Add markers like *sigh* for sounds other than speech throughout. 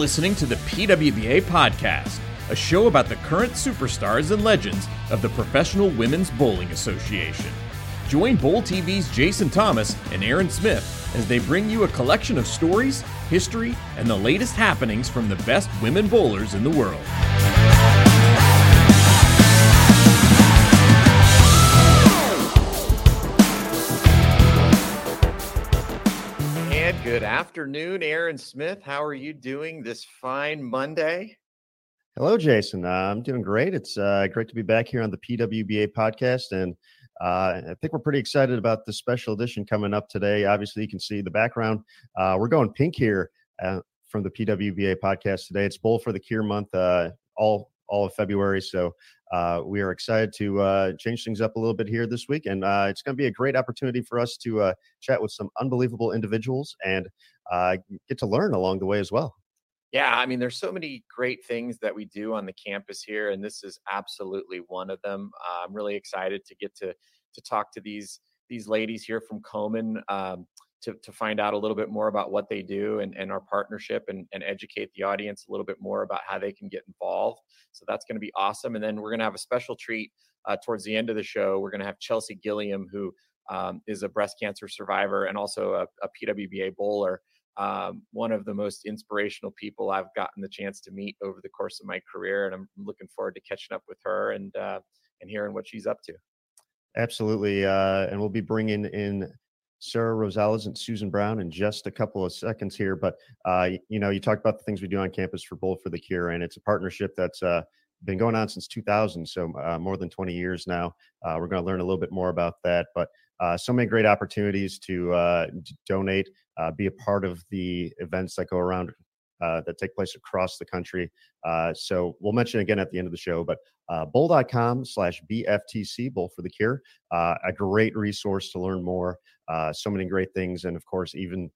listening to the PWBA Podcast, a show about the current superstars and legends of the Professional Women's Bowling Association. Join Bowl TV's Jason Thomas and Aaron Smith as they bring you a collection of stories, history, and the latest happenings from the best women bowlers in the world. Afternoon, Aaron Smith. How are you doing this fine Monday? Hello, Jason. Uh, I'm doing great. It's uh, great to be back here on the PWBA podcast. And uh, I think we're pretty excited about the special edition coming up today. Obviously, you can see the background. Uh, we're going pink here uh, from the PWBA podcast today. It's Bowl for the Cure month, uh, all all of February. So uh, we are excited to uh, change things up a little bit here this week, and it's going to be a great opportunity for us to chat with some unbelievable individuals and get to learn along the way as well. Yeah, I mean, there's so many great things that we do on the campus here, and this is absolutely one of them. Uh, I'm really excited to get to to talk to these these ladies here from Komen um, to to find out a little bit more about what they do and, and our partnership, and, and educate the audience a little bit more about how they can get involved. So that's going to be awesome. And then we're going to have a special treat uh, towards the end of the show. We're going to have Chelsea Gilliam, who um, is a breast cancer survivor and also a, a PWBA bowler um, one of the most inspirational people I've gotten the chance to meet over the course of my career, and I'm looking forward to catching up with her and uh, and hearing what she's up to. Absolutely, uh, and we'll be bringing in Sarah Rosales and Susan Brown in just a couple of seconds here. But uh, you know, you talked about the things we do on campus for Bowl for the Cure, and it's a partnership that's uh, been going on since 2000, so uh, more than 20 years now. Uh, we're going to learn a little bit more about that, but uh, so many great opportunities to, uh, donate, uh, be a part of the events that go around uh, that take place across the country. so we'll mention again at the end of the show, but bowl.com slash BFTC, Bowl for the Cure, a great resource to learn more. So many great things. And of course, even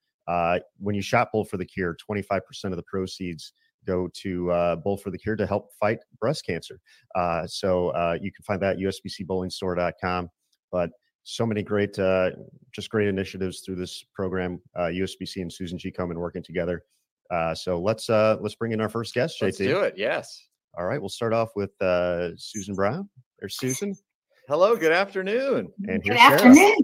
when you shop Bowl for the Cure, 25% of the proceeds go to uh, Bowl for the Cure to help fight breast cancer. Uh, so uh, you can find that at usbcbowlingstore.com. But so many great, uh, just great initiatives through this program. USBC uh, and Susan G. Komen working together. Uh, so let's let's bring in our first guest, JT. Let's do it. Yes. All right, we'll start off with Susan Brown. There's Susan. Hello, good afternoon. And good afternoon.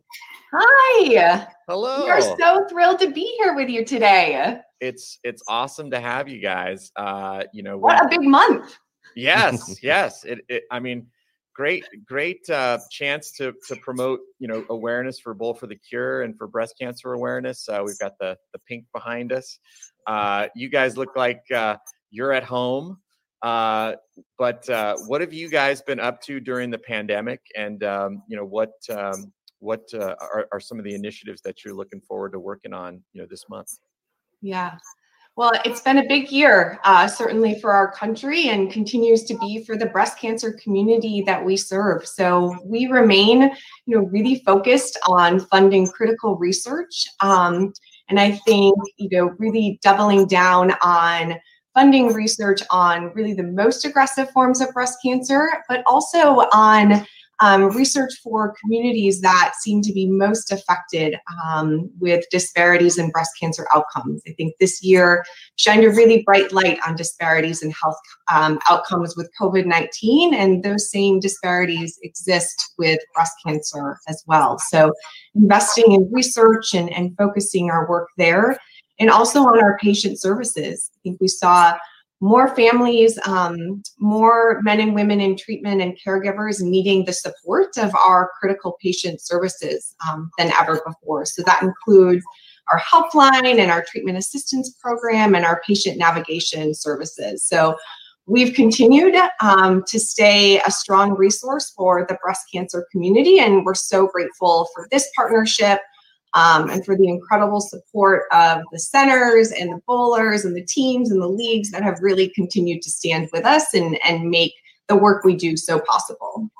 Hi. Hello. We are so thrilled to be here with you today. It's it's awesome to have you guys. Uh, you know, what a big month. Yes, *laughs* yes. It, it I mean, great, great uh, chance to to promote you know awareness for Bowl for the Cure and for breast cancer awareness. Uh, we've got the the pink behind us. Uh, you guys look like uh, you're at home. Uh, but uh, what have you guys been up to during the pandemic? And um, you know what um, what uh, are, are some of the initiatives that you're looking forward to working on? You know this month. Yeah. Well, it's been a big year, uh, certainly for our country, and continues to be for the breast cancer community that we serve. So we remain, you know, really focused on funding critical research, um, and I think, you know, really doubling down on funding research on really the most aggressive forms of breast cancer, but also on um, research for communities that seem to be most affected um, with disparities in breast cancer outcomes. I think this year shined a really bright light on disparities in health um, outcomes with COVID 19, and those same disparities exist with breast cancer as well. So, investing in research and, and focusing our work there and also on our patient services. I think we saw more families, um, more men and women in treatment and caregivers needing the support of our critical patient services um, than ever before. So that includes our helpline and our treatment assistance program and our patient navigation services. So we've continued um, to stay a strong resource for the breast cancer community, and we're so grateful for this partnership um, and for the incredible support of the centers and the bowlers and the teams and the leagues that have really continued to stand with us and, and make the work we do so possible.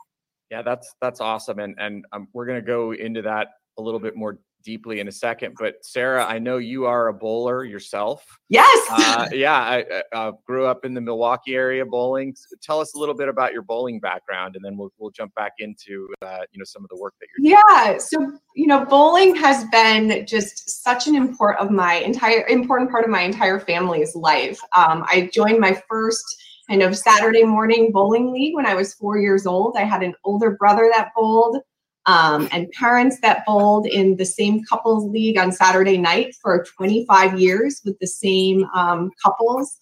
Yeah, that's that's awesome, and and um, we're going to go into that a little bit more deeply in a second. But Sarah, I know you are a bowler yourself. Yes. Uh, yeah, I, I uh, grew up in the Milwaukee area bowling. Tell us a little bit about your bowling background, and then we'll we'll jump back into uh, you know some of the work that you're. Yeah. Doing. So you know, bowling has been just such an important of my entire important part of my entire family's life. Um, I joined my first kind of Saturday morning bowling league when I was four years old. I had an older brother that bowled um, and parents that bowled in the same couples league on Saturday night for 25 years with the same um, couples.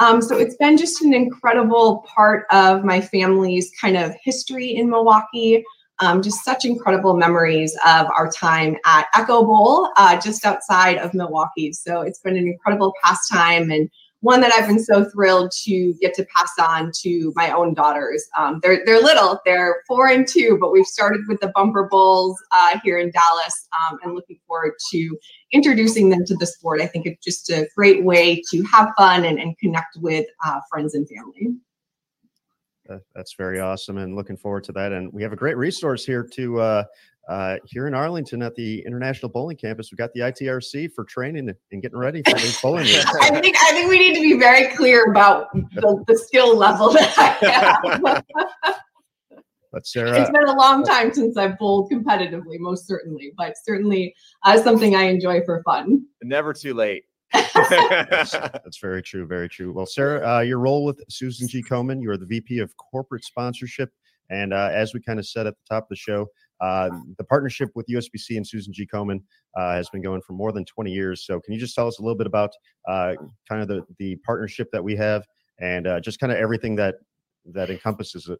Um, so it's been just an incredible part of my family's kind of history in Milwaukee. Um, just such incredible memories of our time at Echo Bowl, uh, just outside of Milwaukee. So it's been an incredible pastime and one that I've been so thrilled to get to pass on to my own daughters. Um, they're they're little, they're four and two, but we've started with the bumper bowls uh, here in Dallas, um, and looking forward to introducing them to the sport. I think it's just a great way to have fun and, and connect with uh, friends and family. That's very awesome, and looking forward to that. And we have a great resource here to uh, uh, here in Arlington at the International Bowling Campus, We've got the ITRC for training and getting ready for these *laughs* bowling games. I think I think we need to be very clear about the, the skill level that I have. But Sarah, it's been a long time since I've bowled competitively, most certainly, but certainly uh, something I enjoy for fun. Never too late. that's, *laughs* that's, very true. Very true. Well, Sarah, uh, your role with Susan G. Komen, you are the VP of Corporate Sponsorship. And uh, as we kind of said at the top of the show, uh, the partnership with USBC and Susan G. Komen uh, has been going for more than 20 years. So, can you just tell us a little bit about uh, kind of the, the partnership that we have and uh, just kind of everything that that encompasses it?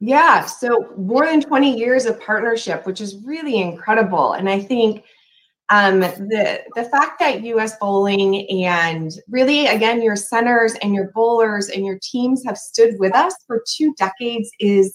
Yeah, so more than 20 years of partnership, which is really incredible. And I think um, the the fact that US bowling and really again your centers and your bowlers and your teams have stood with us for two decades is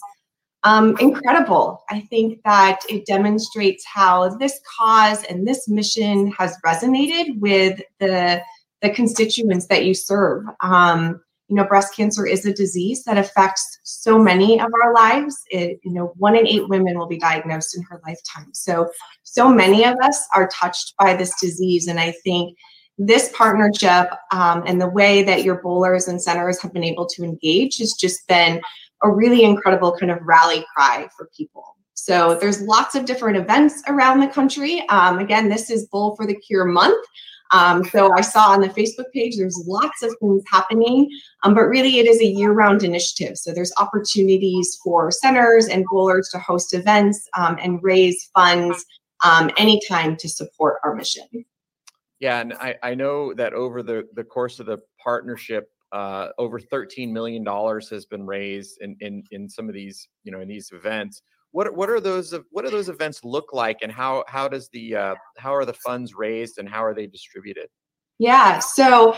um, incredible. I think that it demonstrates how this cause and this mission has resonated with the the constituents that you serve. Um, you know, breast cancer is a disease that affects so many of our lives. It, you know, one in eight women will be diagnosed in her lifetime. So, so many of us are touched by this disease, and I think this partnership um, and the way that your bowlers and centers have been able to engage has just been a really incredible kind of rally cry for people. So there's lots of different events around the country. Um, again, this is Bowl for the Cure month. Um, so I saw on the Facebook page there's lots of things happening, um, but really it is a year-round initiative. So there's opportunities for centers and bowlers to host events um, and raise funds um, anytime to support our mission. Yeah, and I, I know that over the, the course of the partnership, uh, over $13 million has been raised in, in, in some of these, you know, in these events. What, what are those, what do those events look like and how, how does the, uh, how are the funds raised and how are they distributed? Yeah. So,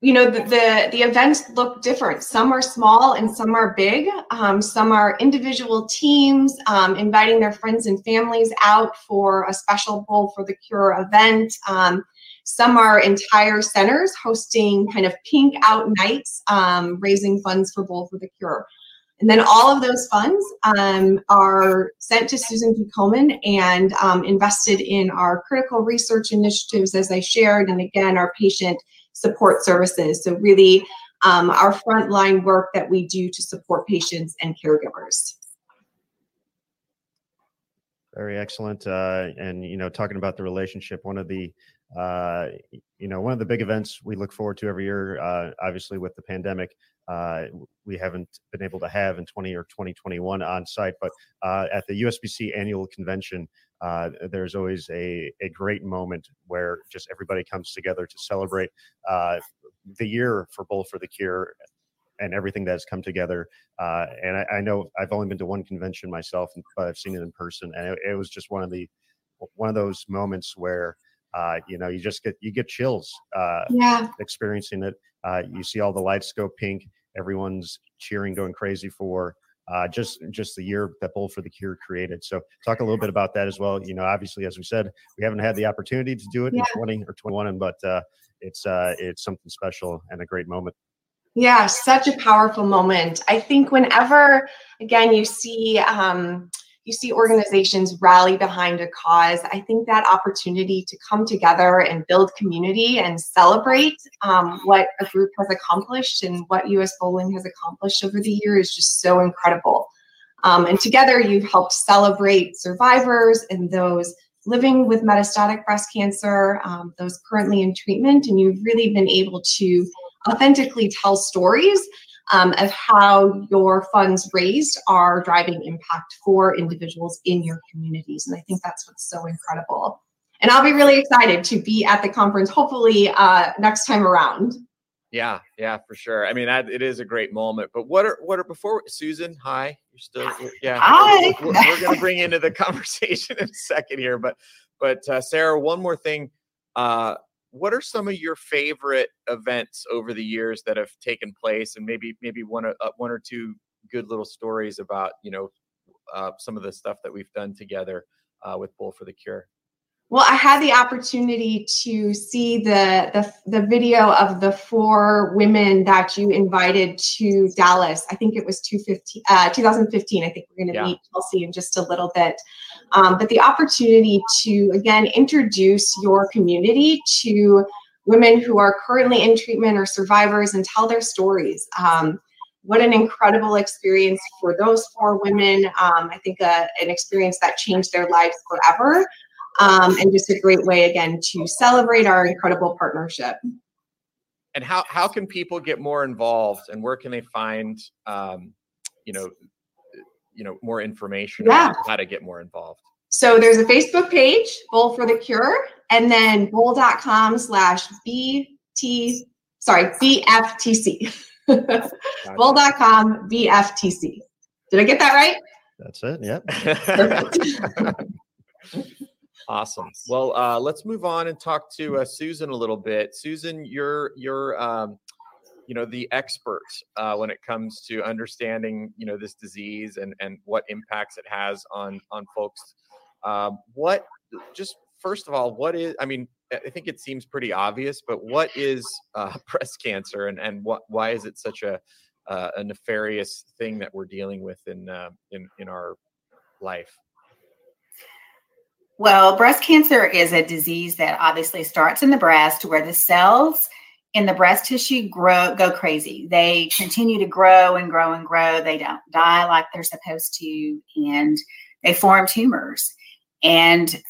you know, the, the, the events look different. Some are small and some are big. Um, some are individual teams um, inviting their friends and families out for a special Bowl for the Cure event. Um, some are entire centers hosting kind of pink out nights, um, raising funds for Bowl for the Cure. And then all of those funds um, are sent to Susan G. Komen and um, invested in our critical research initiatives, as I shared, and again, our patient support services. So, really, um, our frontline work that we do to support patients and caregivers. Very excellent. Uh, and, you know, talking about the relationship, one of the uh, you know, one of the big events we look forward to every year, uh, obviously with the pandemic, uh, we haven't been able to have in 20 or 2021 on site, but uh, at the USBC annual convention, uh, there's always a, a great moment where just everybody comes together to celebrate uh, the year for Bowl for the Cure and everything that has come together. Uh, and I, I, know I've only been to one convention myself, but I've seen it in person, and it, it was just one of the one of those moments where uh, you know, you just get you get chills uh, yeah. experiencing it. Uh, you see all the lights go pink. Everyone's cheering, going crazy for uh, just just the year that Bowl for the Cure created. So, talk a little bit about that as well. You know, obviously, as we said, we haven't had the opportunity to do it yeah. in 20 or 21, but uh, it's uh, it's something special and a great moment. Yeah, such a powerful moment. I think whenever, again, you see. Um, you see organizations rally behind a cause, I think that opportunity to come together and build community and celebrate um, what a group has accomplished and what US Bowling has accomplished over the year is just so incredible. Um, and together, you've helped celebrate survivors and those living with metastatic breast cancer, um, those currently in treatment, and you've really been able to authentically tell stories um, of how your funds raised are driving impact for individuals in your communities. And I think that's what's so incredible. And I'll be really excited to be at the conference, hopefully uh, next time around. Yeah, yeah, for sure. I mean, that, it is a great moment. But what are what are before Susan? Hi, you're still yeah. Hi. We're, we're going to bring into the *laughs* conversation in a second here, but but uh, Sarah, one more thing. Uh, what are some of your favorite events over the years that have taken place, and maybe maybe one uh, one or two good little stories about you know uh, some of the stuff that we've done together uh, with Bowl for the Cure. Well, I had the opportunity to see the, the the video of the four women that you invited to Dallas. I think it was 215, uh, 2015. I think we're going to yeah. meet Kelsey in just a little bit. Um, but the opportunity to again introduce your community to women who are currently in treatment or survivors and tell their stories. Um, what an incredible experience for those four women. Um, I think uh, an experience that changed their lives forever um, and just a great way again to celebrate our incredible partnership. And how how can people get more involved, and where can they find, um, you know, you know, more information yeah. about how to get more involved? So there's a Facebook page, Bowl for the Cure, and then bowl.com slash BT, sorry, BFTC. *laughs* bowl.com BFTC. Did I get that right? That's it. Yep. *laughs* *laughs* Awesome. Well, uh, let's move on and talk to uh, Susan a little bit. Susan, you're you're um, you know the expert uh, when it comes to understanding you know this disease and and what impacts it has on on folks. Um, what just first of all, what is? I mean, I think it seems pretty obvious, but what is uh, *laughs* breast cancer and and what why is it such a uh, a nefarious thing that we're dealing with in uh, in in our life? Well, breast cancer is a disease that obviously starts in the breast where the cells in the breast tissue grow go crazy. They continue to grow and grow and grow. They don't die like they're supposed to and they form tumors. And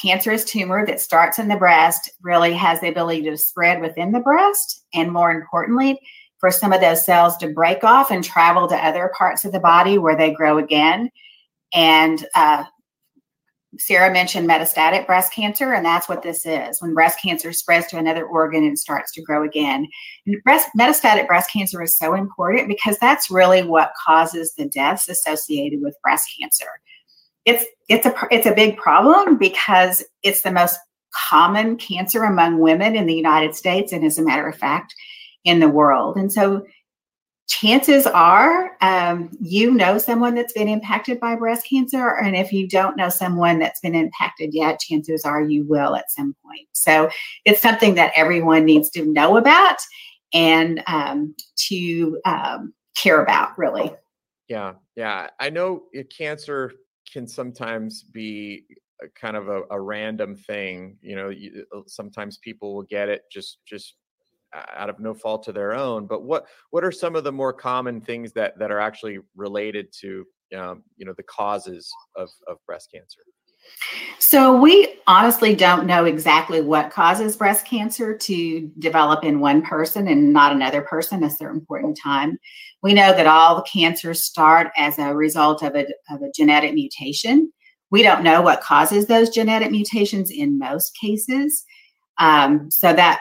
cancerous tumor that starts in the breast really has the ability to spread within the breast and more importantly for some of those cells to break off and travel to other parts of the body where they grow again and uh, Sarah mentioned metastatic breast cancer, and that's what this is. When breast cancer spreads to another organ and starts to grow again. And breast, metastatic breast cancer is so important because that's really what causes the deaths associated with breast cancer. It's it's a it's a big problem because it's the most common cancer among women in the United States, and as a matter of fact, in the world. And so chances are um, you know someone that's been impacted by breast cancer and if you don't know someone that's been impacted yet chances are you will at some point. So it's something that everyone needs to know about and um, to um, care about really. Yeah yeah. I know cancer can sometimes be kind of a, a random thing you know you, uh, sometimes people will get it just just out of no fault of their own. But what what are some of the more common things that that are actually related to um, you know the causes of of breast cancer? So we honestly don't know exactly what causes breast cancer to develop in one person and not another person at a certain point in time. We know that all the cancers start as a result of a, of a genetic mutation. We don't know what causes those genetic mutations in most cases. Um, so that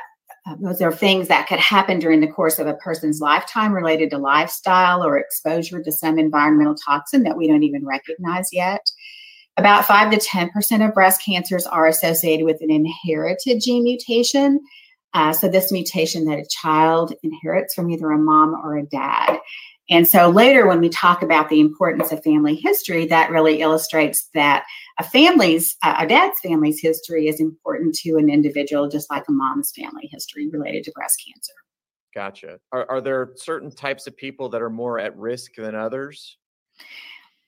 those are things that could happen during the course of a person's lifetime related to lifestyle or exposure to some environmental toxin that we don't even recognize yet. About 5 to 10% of breast cancers are associated with an inherited gene mutation. Uh, so, this mutation that a child inherits from either a mom or a dad. And so later, when we talk about the importance of family history, that really illustrates that a family's, a dad's family's history is important to an individual, just like a mom's family history related to breast cancer. Gotcha. Are, are there certain types of people that are more at risk than others?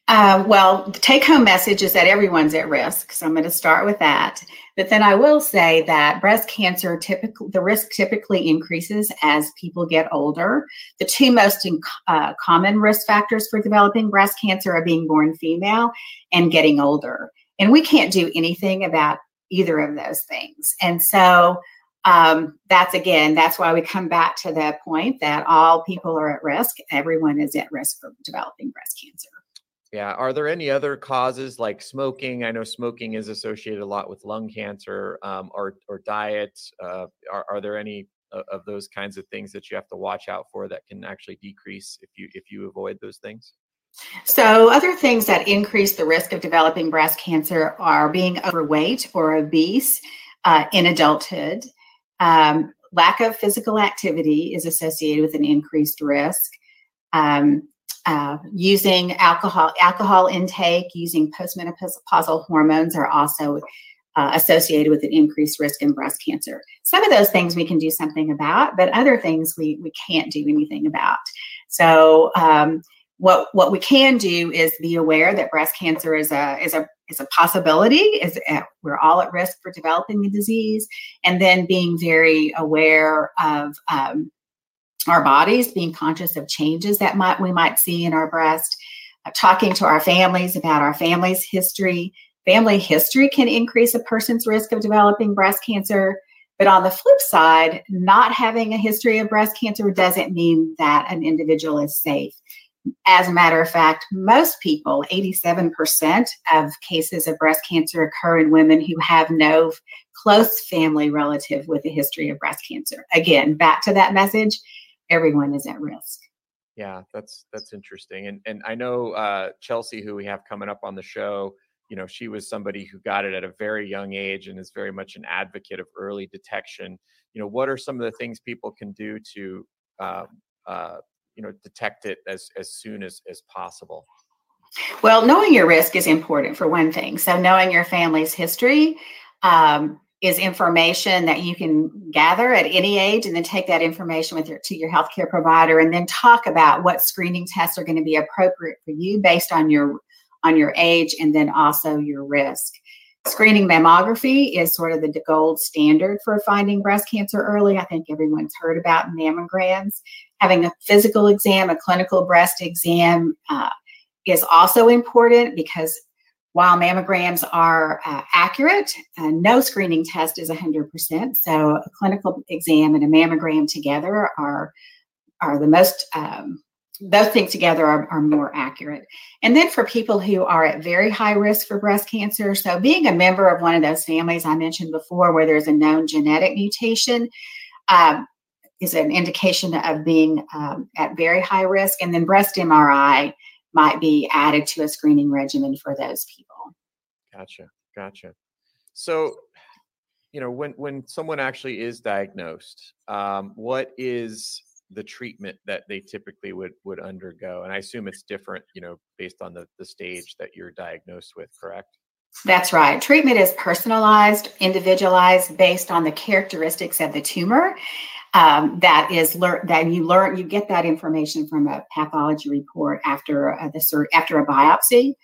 Uh, well, the take home message is that everyone's at risk. So I'm going to start with that. But then I will say that breast cancer typically, the risk typically increases as people get older. The two most in, uh, common risk factors for developing breast cancer are being born female and getting older. And we can't do anything about either of those things. And so um, that's again, that's why we come back to the point that all people are at risk. Everyone is at risk for developing breast cancer. Yeah. Are there any other causes like smoking? I know smoking is associated a lot with lung cancer um, or, or diet. Uh, are, are there any of those kinds of things that you have to watch out for that can actually decrease if you if you avoid those things? So, other things that increase the risk of developing breast cancer are being overweight or obese uh, in adulthood. Um, lack of physical activity is associated with an increased risk. Um, uh, using alcohol alcohol intake, using postmenopausal hormones are also uh, associated with an increased risk in breast cancer. Some of those things we can do something about, but other things we we can't do anything about. So um, what what we can do is be aware that breast cancer is a is a is a possibility. Is we're all at risk for developing the disease, and then being very aware of um, our bodies, being conscious of changes that might we might see in our breast, uh, talking to our families about our family's history. Family history can increase a person's risk of developing breast cancer. But on the flip side, not having a history of breast cancer doesn't mean that an individual is safe. As a matter of fact, most people, 87% of cases of breast cancer occur in women who have no close family relative with a history of breast cancer. Again, back to that message everyone is at risk. Yeah, that's that's interesting. And and I know uh, Chelsea, who we have coming up on the show. You know, she was somebody who got it at a very young age and is very much an advocate of early detection. You know, what are some of the things people can do to, uh, uh, you know, detect it as as soon as as possible? Well, knowing your risk is important for one thing. So, knowing your family's history, um, is information that you can gather at any age and then take that information with your to your healthcare provider and then talk about what screening tests are going to be appropriate for you based on your on your age and then also your risk. Screening mammography is sort of the gold standard for finding breast cancer early. I think everyone's heard about mammograms. Having a physical exam, a clinical breast exam, uh, is also important because while mammograms are uh, accurate, uh, no screening test is 100%. So a clinical exam and a mammogram together are, are the most, um, those things together are, are more accurate. And then for people who are at very high risk for breast cancer, so being a member of one of those families I mentioned before where there's a known genetic mutation, um, is an indication of being um, at very high risk. And then breast MRI might be added to a screening regimen for those people. Gotcha. Gotcha. So, you know, when when someone actually is diagnosed, um, what is the treatment that they typically would would undergo? And I assume it's different, you know, based on the the stage that you're diagnosed with. Correct? That's right. Treatment is personalized, individualized, based on the characteristics of the tumor um, that is learn that you learn you get that information from a pathology report after uh, the sur- after a biopsy.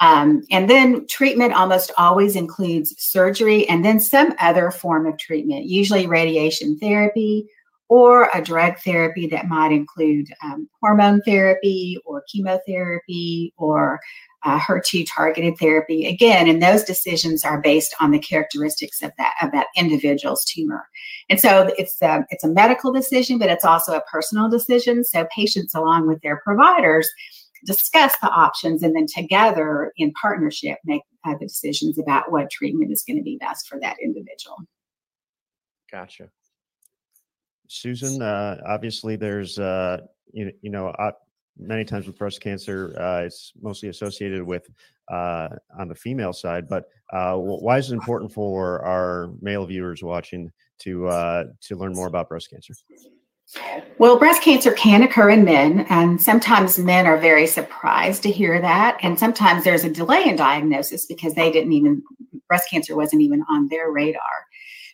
Um, and then treatment almost always includes surgery and then some other form of treatment, usually radiation therapy or a drug therapy that might include um, hormone therapy or chemotherapy or uh, HER2 targeted therapy. Again, and those decisions are based on the characteristics of that of that individual's tumor. And so it's a, it's a medical decision, but it's also a personal decision. So patients, along with their providers, discuss the options and then together in partnership make uh, the decisions about what treatment is going to be best for that individual. Gotcha. Susan, uh, obviously there's, uh, you, you know, uh, many times with breast cancer, uh, it's mostly associated with uh, on the female side. But uh, why is it important for our male viewers watching to uh, to learn more about breast cancer? Well, breast cancer can occur in men, and sometimes men are very surprised to hear that. And sometimes there's a delay in diagnosis because they didn't even, breast cancer wasn't even on their radar.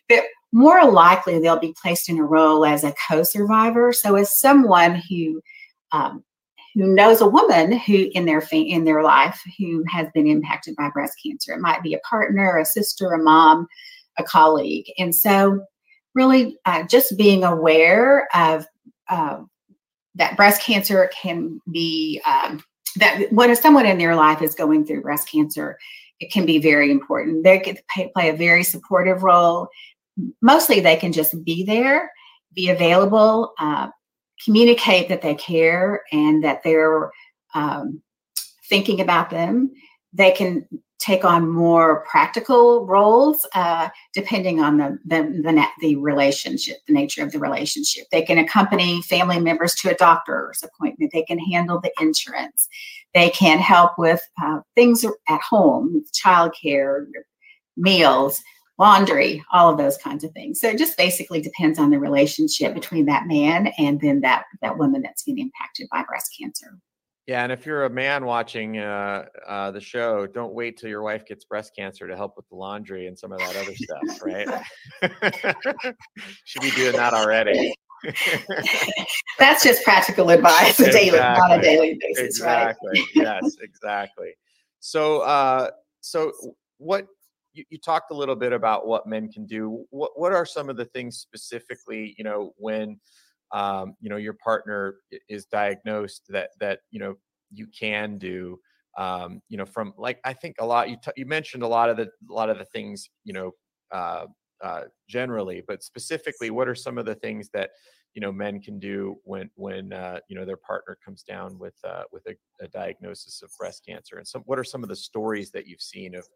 But more likely, they'll be placed in a role as a co survivor. So, as someone who um, who knows a woman who in their in their life who has been impacted by breast cancer. It might be a partner, a sister, a mom, a colleague, and so really uh, just being aware of uh, that breast cancer can be um, that when someone in their life is going through breast cancer, it can be very important. They can play a very supportive role. Mostly, they can just be there, be available, uh, communicate that they care and that they're um, thinking about them. They can take on more practical roles uh, depending on the, the, the the relationship, the nature of the relationship. They can accompany family members to a doctor's appointment. They can handle the insurance. They can help with uh, things at home, childcare, meals, laundry, all of those kinds of things. So it just basically depends on the relationship between that man and then that that woman that's being impacted by breast cancer. Yeah, and if you're a man watching uh, uh, the show, don't wait till your wife gets breast cancer to help with the laundry and some of that other stuff, *laughs* right? *laughs* Should be doing that already. *laughs* That's just practical advice, exactly. daily, on a daily basis, exactly. right? yes, exactly. So, uh, so what you, you talked a little bit about what men can do. What what are some of the things specifically, you know, when um, you know your partner is diagnosed that that you know you can do um, you know from like i think a lot you t- you mentioned a lot of the a lot of the things you know uh, uh, generally but specifically what are some of the things that you know men can do when when uh, you know their partner comes down with uh, with a, a, diagnosis of breast cancer and some what are some of the stories that you've seen of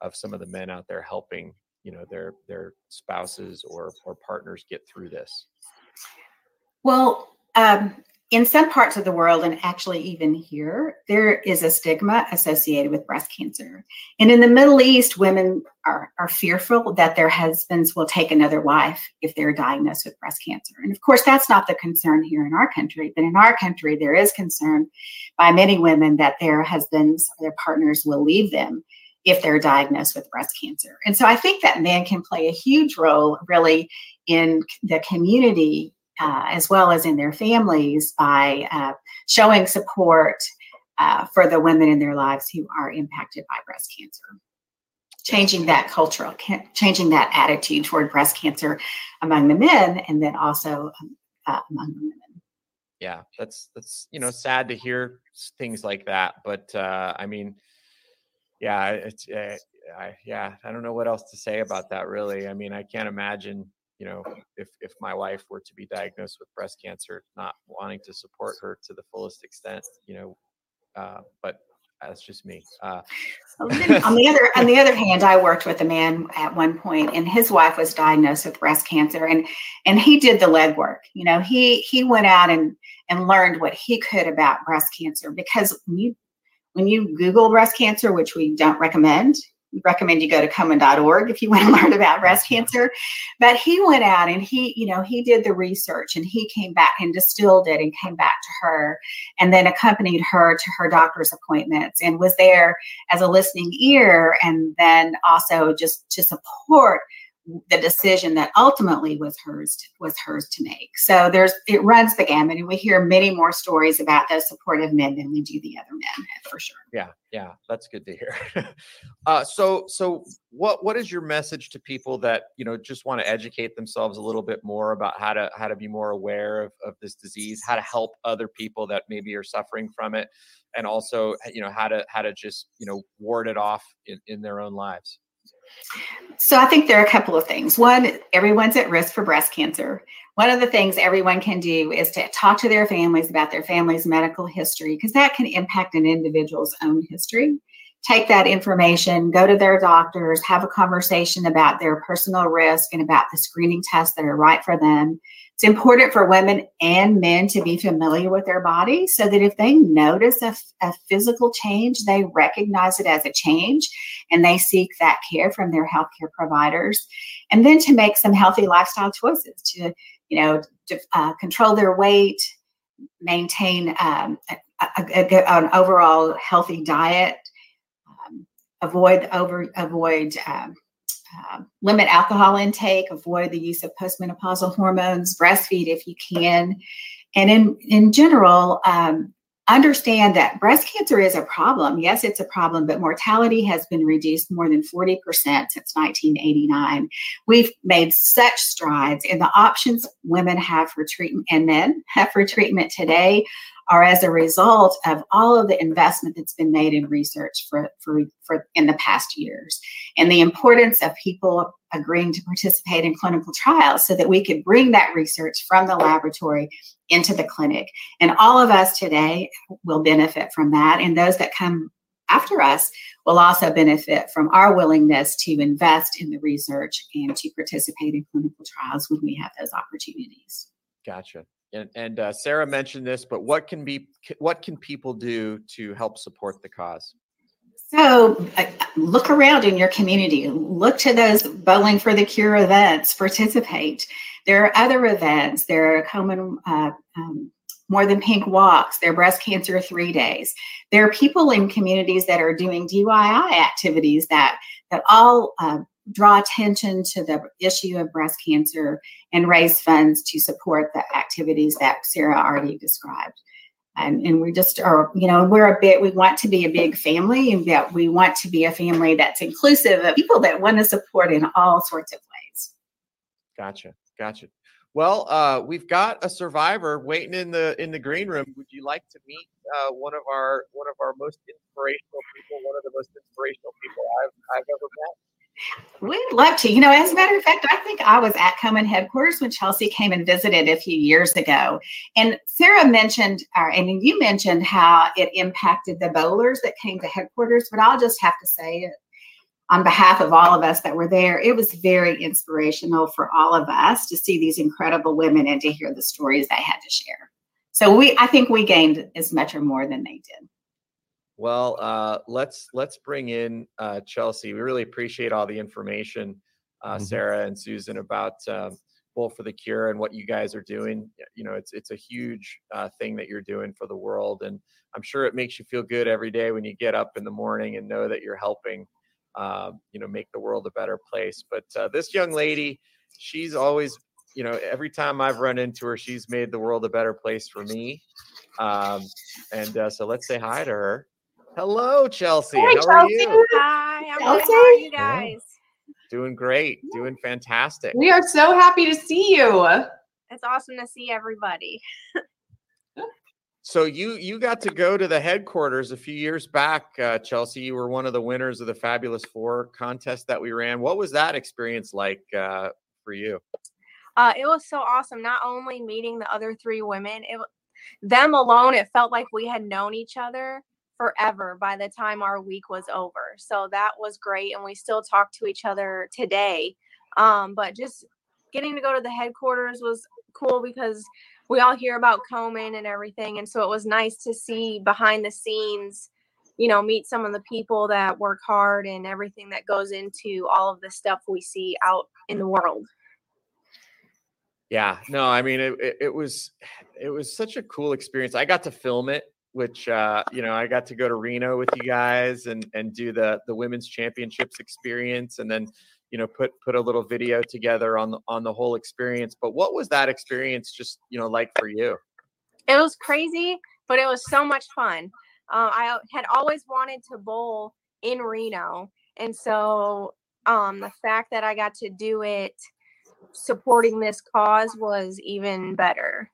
of some of the men out there helping you know their their spouses or or partners get through this well, um, in some parts of the world, and actually even here, there is a stigma associated with breast cancer. And in the Middle East, women are, are fearful that their husbands will take another wife if they're diagnosed with breast cancer. And of course, that's not the concern here in our country. But in our country, there is concern by many women that their husbands or their partners will leave them if they're diagnosed with breast cancer. And so I think that men can play a huge role really in the community uh, as well as in their families by uh, showing support uh, for the women in their lives who are impacted by breast cancer. Changing that cultural, changing that attitude toward breast cancer among the men, and then also um, uh, among the women. Yeah, that's that's you know sad to hear things like that, but uh, I mean, yeah, it's uh, I, yeah, I don't know what else to say about that. Really, I mean, I can't imagine you know, if if my wife were to be diagnosed with breast cancer, not wanting to support her to the fullest extent, you know, uh, but that's just me. Uh, on the other on the other hand, I worked with a man at one point, and his wife was diagnosed with breast cancer, and and he did the legwork. You know, he he went out and and learned what he could about breast cancer because when you when you Google breast cancer, which we don't recommend, we recommend you go to komen.org if you want to *laughs* learn about breast cancer. But he went out and he, you know, he did the research and he came back and distilled it and came back to her and then accompanied her to her doctor's appointments and was there as a listening ear and then also just to support the decision that ultimately was hers was hers to make. So there's it runs the gamut, and we hear many more stories about those supportive men than we do the other men for sure. Yeah, yeah, that's good to hear. *laughs* uh, so so what what is your message to people that you know just want to educate themselves a little bit more about how to how to be more aware of of this disease, how to help other people that maybe are suffering from it, and also you know how to how to just you know ward it off in, in their own lives. So I think there are a couple of things. One, everyone's at risk for breast cancer. One of the things everyone can do is to talk to their families about their family's medical history because that can impact an individual's own history. Take that information, go to their doctors, have a conversation about their personal risk and about the screening tests that are right for them. It's important for women and men to be familiar with their body so that if they notice a, a, physical change, they recognize it as a change and they seek that care from their healthcare providers. And then to make some healthy lifestyle choices to, you know, to, uh, control their weight, maintain um, a, a, an overall healthy diet, avoid over avoid um, uh, limit alcohol intake, avoid the use of postmenopausal hormones, breastfeed if you can. And in, in general, um, understand that breast cancer is a problem. Yes, it's a problem, but mortality has been reduced more than 40% since 1989. We've made such strides in the options women have for treatment and men have for treatment today are as a result of all of the investment that's been made in research for, for, for in the past years and the importance of people agreeing to participate in clinical trials so that we could bring that research from the laboratory into the clinic. And all of us today will benefit from that. And those that come after us will also benefit from our willingness to invest in the research and to participate in clinical trials when we have those opportunities. Gotcha. And, and uh, Sarah mentioned this, but what can be what can people do to help support the cause? So uh, look around in your community. Look to those Bowling for the Cure events. Participate. There are other events. There are Komen uh, um, more than pink walks. There are breast cancer three days. There are people in communities that are doing DIY activities that that all uh, draw attention to the issue of breast cancer and raise funds to support the activities that Sarah already described. And, and we just are, you know, we're a bit, we want to be a big family and that we want to be a family that's inclusive of people that want to support in all sorts of ways. Gotcha. Gotcha. Well, uh, we've got a survivor waiting in the in the green room. Would you like to meet uh, one of our one of our most inspirational people, one of the most inspirational people I've I've ever met? We'd love to. You know, as a matter of fact, I think I was at Komen headquarters when Chelsea came and visited a few years ago. And Sarah mentioned, and you mentioned how it impacted the bowlers that came to headquarters. But I'll just have to say, it on behalf of all of us that were there, it was very inspirational for all of us to see these incredible women and to hear the stories they had to share. So we, I think we gained as much or more than they did. Well, uh, let's let's bring in uh, Chelsea. We really appreciate all the information, uh, mm-hmm. Sarah and Susan, about um, Bowl for the Cure and what you guys are doing. You know, it's it's a huge uh, thing that you're doing for the world, and I'm sure it makes you feel good every day when you get up in the morning and know that you're helping, um, you know, make the world a better place. But uh, this young lady, she's always, you know, every time I've run into her, she's made the world a better place for me. Um, and uh, so let's say hi to her. Hello, Chelsea. Hey, How Chelsea. are you? Hi, I'm Chelsea. How are you guys? Doing great. Doing fantastic. We are so happy to see you. It's awesome to see everybody. *laughs* so you you got to go to the headquarters a few years back, uh, Chelsea. You were one of the winners of the Fabulous Four contest that we ran. What was that experience like uh, for you? Uh, it was so awesome. Not only meeting the other three women, it them alone. It felt like we had known each other forever by the time our week was over. So that was great. And we still talk to each other today. Um, but just getting to go to the headquarters was cool because we all hear about Komen and everything. And so it was nice to see behind the scenes, you know, meet some of the people that work hard and everything that goes into all of the stuff we see out in the world. Yeah, no, I mean it, it, it was it was such a cool experience. I got to film it which uh, you know I got to go to Reno with you guys and and do the the women's championships experience, and then you know put put a little video together on the on the whole experience. But what was that experience just you know like for you? It was crazy, but it was so much fun. Uh, I had always wanted to bowl in Reno, and so um, the fact that I got to do it supporting this cause was even better.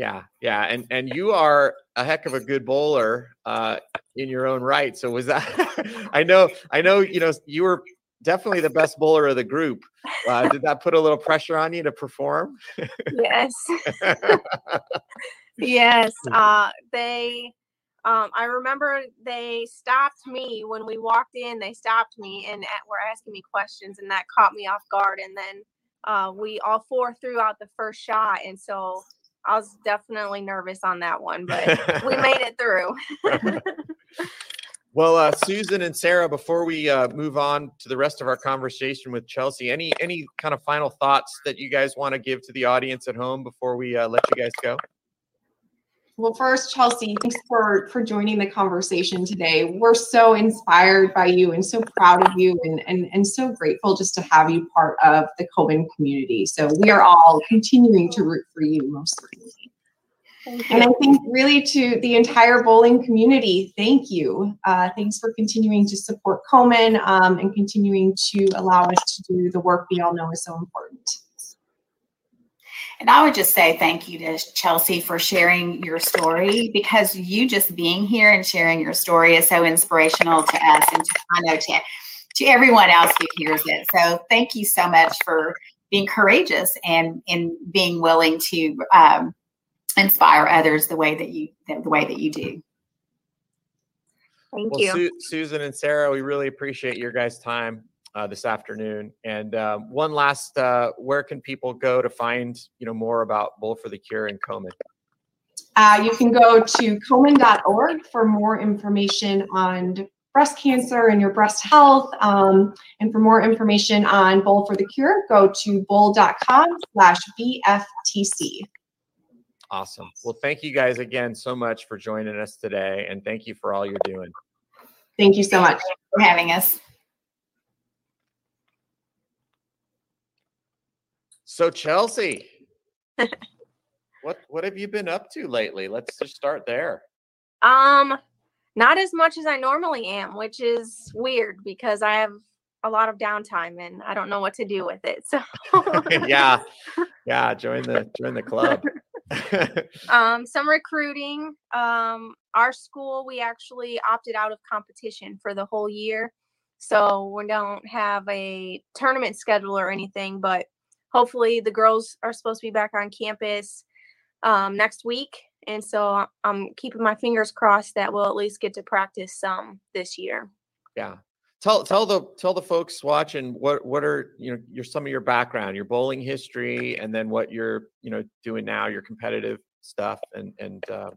Yeah, yeah, and and you are a heck of a good bowler uh, in your own right. So was that? *laughs* I know, I know. You know, you were definitely the best bowler of the group. Uh, did that put a little pressure on you to perform? yes. *laughs* yes. Uh, they. Um, I remember they stopped me when we walked in. They stopped me and at, were asking me questions, and that caught me off guard. And then uh, we all four threw out the first shot, and so I was definitely nervous on that one, but *laughs* we made it through. *laughs* well, uh, Susan and Sarah, before we uh, move on to the rest of our conversation with Chelsea, any any kind of final thoughts that you guys want to give to the audience at home before we uh, let you guys go? Well, first, Chelsea, thanks for for joining the conversation today. We're so inspired by you and so proud of you and, and, and so grateful just to have you part of the Komen community. So we are all continuing to root for you most certainly. And I think really to the entire bowling community, thank you. Uh, thanks for continuing to support Komen um, and continuing to allow us to do the work we all know is so important. And I would just say thank you to Chelsea for sharing your story because you just being here and sharing your story is so inspirational to us and to, I know to, to everyone else who hears it. So thank you so much for being courageous and in being willing to um, inspire others the way that you the way that you do. Thank well, you. Su- Susan and Sarah, we really appreciate your guys' time uh, this afternoon. And um, one last, uh, where can people go to find you know more about Bowl for the Cure and Komen? Uh, you can go to komen.org for more information on breast cancer and your breast health. Um, and for more information on Bowl for the Cure, go to bowl.com slash BFTC. Awesome. Well, thank you guys again so much for joining us today. And thank you for all you're doing. Thank you so much for having us. So, Chelsea, *laughs* what what have you been up to lately? Let's just start there. Um, not as much as I normally am, which is weird because I have a lot of downtime and I don't know what to do with it. So *laughs* yeah, yeah, join the join the club. *laughs* um, some recruiting. Um, our school we actually opted out of competition for the whole year, so we don't have a tournament schedule or anything. But hopefully, the girls are supposed to be back on campus um, next week, and so I'm keeping my fingers crossed that we'll at least get to practice some this year. Yeah, tell tell the tell the folks watching what what are you know your some of your background your bowling history and then what you're you know doing now your competitive stuff and and uh,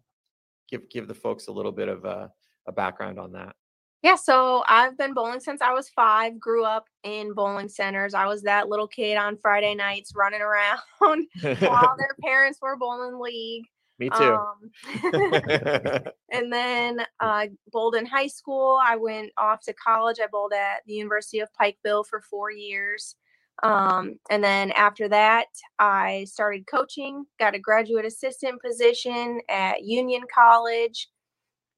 give give the folks a little bit of a, a background on that yeah so i've been bowling since i was five grew up in bowling centers i was that little kid on friday nights running *laughs* around while *laughs* their parents were bowling league me too. Um, *laughs* and then uh, bowled in high school. I went off to college. I bowled at the University of Pikeville for four years. Um, and then after that, I started coaching, got a graduate assistant position at Union College,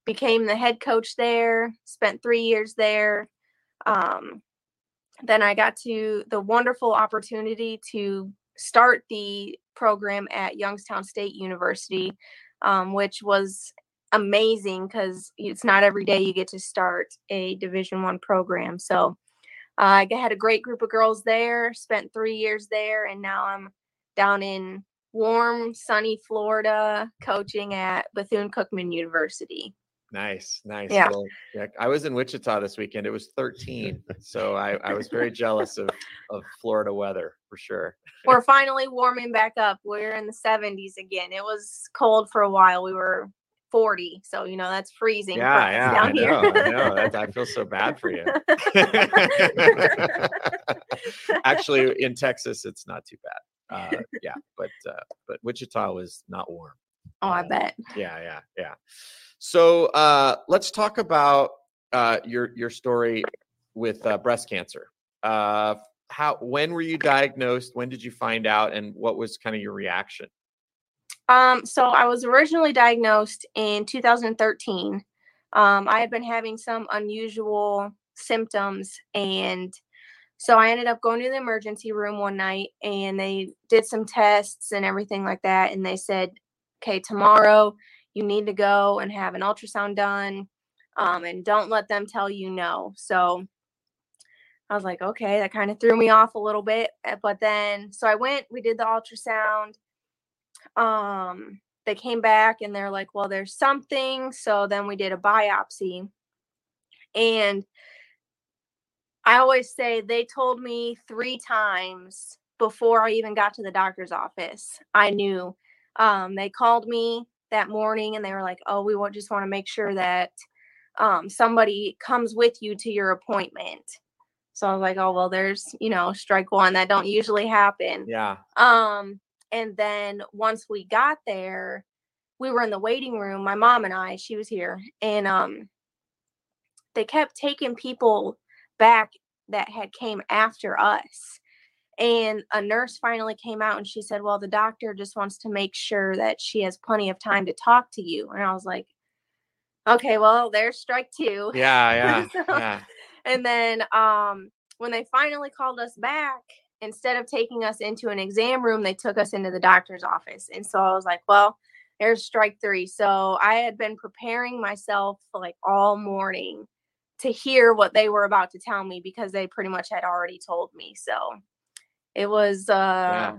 became the head coach there, spent three years there. Um, then I got to the wonderful opportunity to start the program at Youngstown State University, um, which was amazing because it's not every day you get to start a Division One program. So uh, I had a great group of girls there. Spent three years there, and now I'm down in warm, sunny Florida, coaching at Bethune Cookman University. Nice, nice. Yeah. Well. I was in Wichita this weekend. It was 13. so I, I was very *laughs* jealous of, of Florida weather for sure. We're *laughs* finally warming back up. We're in the 70s again. It was cold for a while. We were 40. So, you know, that's freezing. Yeah, yeah. Down I here. know. I know. I feel so bad for you. *laughs* Actually, in Texas, it's not too bad. Uh, yeah, but uh, but Wichita was not warm. Oh, I bet. Yeah, yeah, yeah. So uh, let's talk about uh, your your story with uh, breast cancer. Uh, how when were you diagnosed? When did you find out, and what was kind of your reaction? Um, so I was originally diagnosed in 2013. Um, I had been having some unusual symptoms, and so I ended up going to the emergency room one night, and they did some tests and everything like that, and they said, "Okay, tomorrow." You need to go and have an ultrasound done um, and don't let them tell you no. So I was like, okay, that kind of threw me off a little bit. Eh, but then, so I went, we did the ultrasound. Um, they came back and they're like, well, there's something. So then we did a biopsy. And I always say they told me three times before I even got to the doctor's office. I knew. Um, they called me that morning and they were like, oh, we just want to make sure that um, somebody comes with you to your appointment. So I was like, oh, well, there's, you know, strike one that don't usually happen. Yeah. Um, and then once we got there, we were in the waiting room, my mom and I, she was here, and um they kept taking people back that had came after us. And a nurse finally came out and she said, Well, the doctor just wants to make sure that she has plenty of time to talk to you. And I was like, Okay, well, there's strike two. Yeah, *laughs* yeah, So- yeah. And then um, when they finally called us back, instead of taking us into an exam room, they took us into the doctor's office. And so I was like, well, there's strike three. So I had been preparing myself like all morning to hear what they were about to tell me because they pretty much had already told me. So it was uh,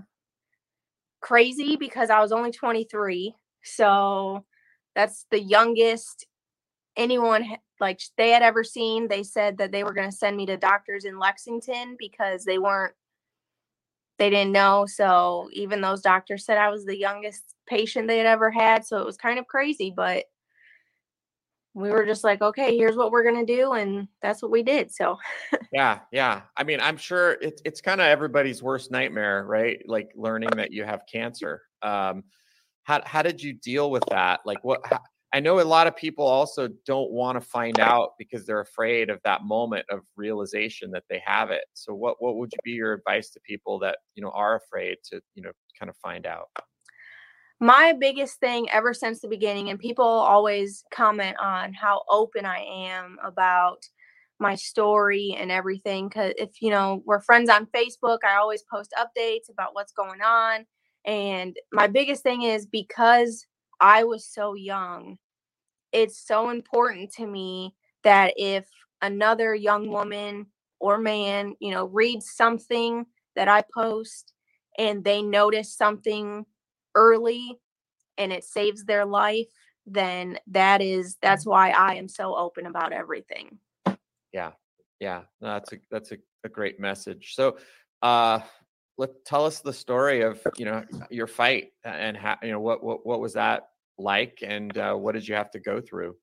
crazy because I was only 23. So that's the youngest anyone like they had ever seen. They said that they were going to send me to doctors in Lexington because they weren't they didn't know. So even those doctors said I was the youngest patient they had ever had. So it was kind of crazy, but we were just like, okay, here's what we're to do. And that's what we did. So *laughs* Yeah, yeah. I mean, I'm sure it's it's kind of everybody's worst nightmare, right? Like learning that you have cancer. Um, how how did you deal with that? Like, what? How, I know a lot of people also don't want to find out because they're afraid of that moment of realization that they have it. So, what what would you be your advice to people that you know are afraid to you know kind of find out? My biggest thing ever since the beginning, and people always comment on how open I am about my story and everything. Because if you know, we're friends on Facebook, I always post updates about what's going on. And my biggest thing is because I was so young, it's so important to me that if another young woman or man, you know, reads something that I post and they notice something early and it saves their life, then that is that's why I am so open about everything. Yeah, yeah. No, that's a that's a, a great message. So, uh, let tell us the story of you know your fight and how you know what what what was that like and uh, what did you have to go through?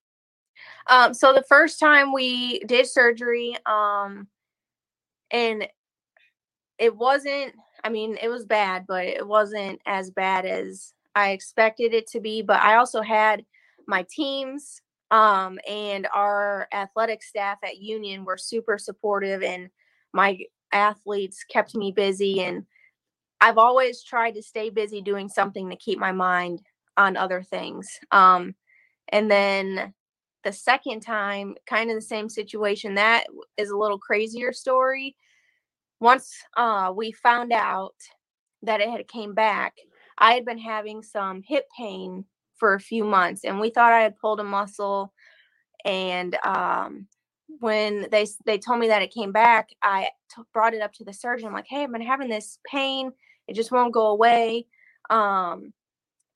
Um, so the first time we did surgery, um, and it wasn't, I mean, it was bad, but it wasn't as bad as I expected it to be. But I also had my teams um, and our athletic staff at Union were super supportive, and my athletes kept me busy. And I've always tried to stay busy doing something to keep my mind on other things. Um, and then the second time, kind of the same situation. That is a little crazier story. Once uh, we found out that it had came back, I had been having some hip pain for a few months, and we thought I had pulled a muscle. And um, when they they told me that it came back, I t- brought it up to the surgeon. I'm like, "Hey, I've been having this pain. It just won't go away." Um,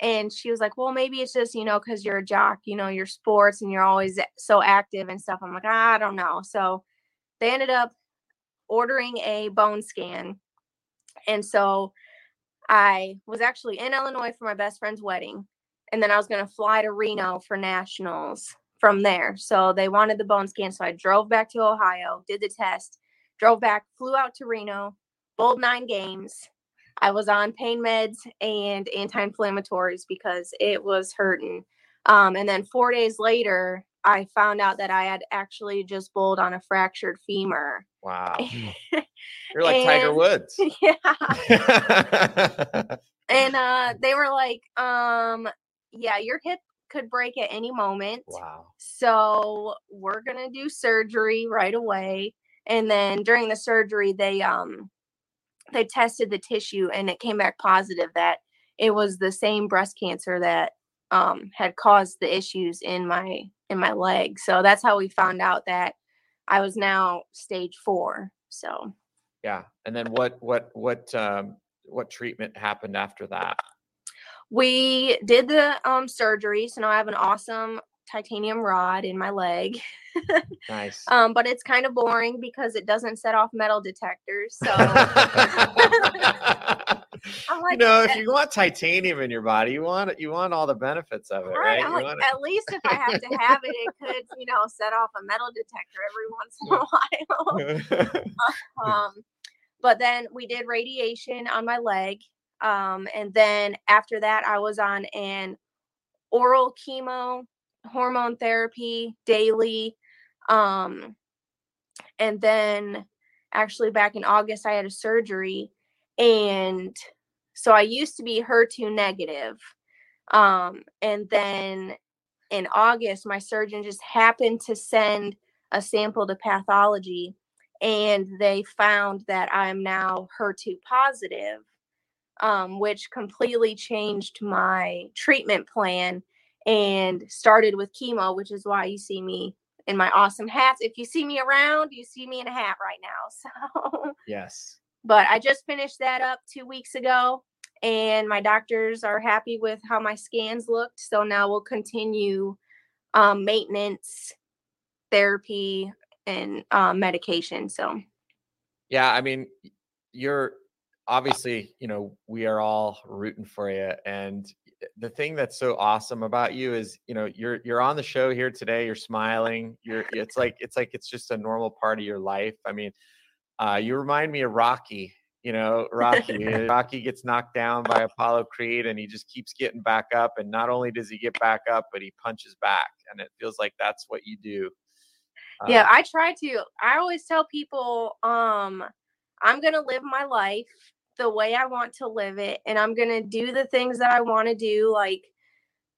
and she was like, "Well, maybe it's just you know because you're a jock, you know, your sports and you're always so active and stuff." I'm like, "I don't know." So they ended up ordering a bone scan, and so I was actually in Illinois for my best friend's wedding, and then I was going to fly to Reno for nationals from there. So they wanted the bone scan, so I drove back to Ohio, did the test, drove back, flew out to Reno, bowled nine games. I was on pain meds and anti-inflammatories because it was hurting. Um, and then four days later, I found out that I had actually just bowled on a fractured femur. Wow, *laughs* you're like Tiger Woods. *laughs* yeah. *laughs* And uh, they were like, um, yeah, your hip could break at any moment. wow. So we're gonna do surgery right away. And then during the surgery, they um they tested the tissue and it came back positive that it was the same breast cancer that um had caused the issues in my in my leg. So that's how we found out that I was now stage four. So Yeah. And then what what what um what treatment happened after that? we did the um surgery. So now I have an awesome titanium rod in my leg. *laughs* Nice. Um, but it's kind of boring because it doesn't set off metal detectors. So *laughs* *laughs* I'm you know, if "Eh, you want titanium in your body, you want it, you want all the benefits of it, right? right? Like, at least if I have to have it, it could, you know, set off a metal detector every once in a while. *laughs* *laughs* um, but then we did radiation on my leg. Um, and then after that, I was on an oral chemo, hormone therapy daily. Um, and then actually back in August, I had a surgery And so I used to be HER2 negative. Um, and then in August, my surgeon just happened to send a sample to pathology and they found that I'm now HER2 positive, um, which completely changed my treatment plan and started with chemo, which is why you see me in my awesome hats. If you see me around, you see me in a hat right now. *laughs* So, yes. But I just finished that up two weeks ago, and my doctors are happy with how my scans looked. So now we'll continue um, maintenance, therapy, and um, medication. So, yeah, I mean, you're obviously, you know, we are all rooting for you, and the thing that's so awesome about you is you know you're you're on the show here today you're smiling you're it's like it's like it's just a normal part of your life i mean uh, you remind me of rocky you know *laughs* rocky rocky gets knocked down by apollo creed and he just keeps getting back up and not only does he get back up but he punches back and it feels like that's what you do. Yeah i try to i always tell people um i'm gonna live my life the way I want to live it and I'm going to do the things that I want to do like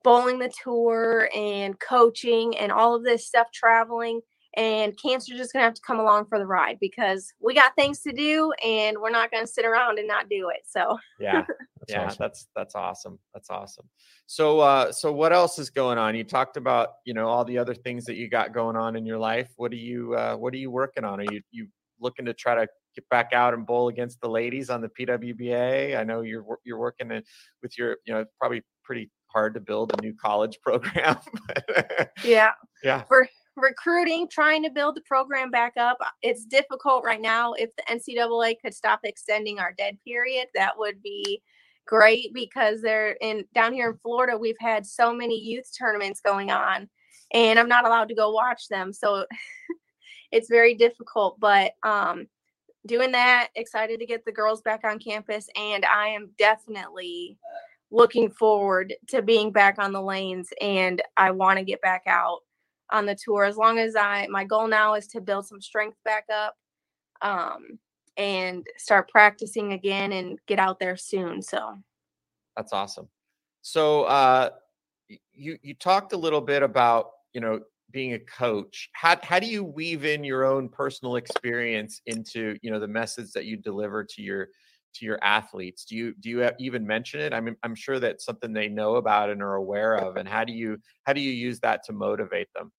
bowling the tour and coaching and all of this stuff traveling and cancer just going to have to come along for the ride because we got things to do and we're not going to sit around and not do it so *laughs* yeah that's yeah awesome. that's that's awesome that's awesome so uh so what else is going on you talked about you know all the other things that you got going on in your life what are you uh what are you working on are you you looking to try to get back out and bowl against the ladies on the PWBA. I know you're you're working with your you know probably pretty hard to build a new college *laughs* program. yeah. Yeah. For recruiting, trying to build the program back up. It's difficult right now. If the NCAA could stop extending our dead period, that would be great because they're in down here in Florida, we've had so many youth tournaments going on and I'm not allowed to go watch them. So *laughs* it's very difficult, but um doing that, excited to get the girls back on campus, and I am definitely looking forward to being back on the lanes. And I want to get back out on the tour as long as I. My goal now is to build some strength back up, um, and start practicing again and get out there soon. So that's awesome. So uh, you you talked a little bit about you know being a coach how, how do you weave in your own personal experience into you know the message that you deliver to your to your athletes do you do you even mention it i mean i'm sure that's something they know about and are aware of and how do you how do you use that to motivate them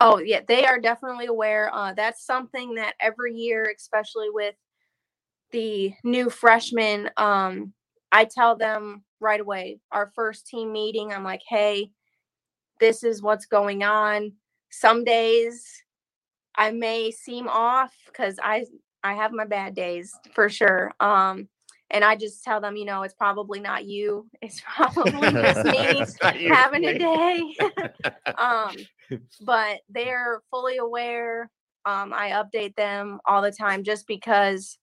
oh yeah they are definitely aware uh, that's something that every year especially with the new freshmen um, i tell them right away our first team meeting i'm like hey this is what's going on some days I may seem off because I I have my bad days for sure. Um, and I just tell them, you know, it's probably not you. *laughs* It's probably *laughs* just me having a day. *laughs* um, but they're fully aware. Um, I update them all the time just because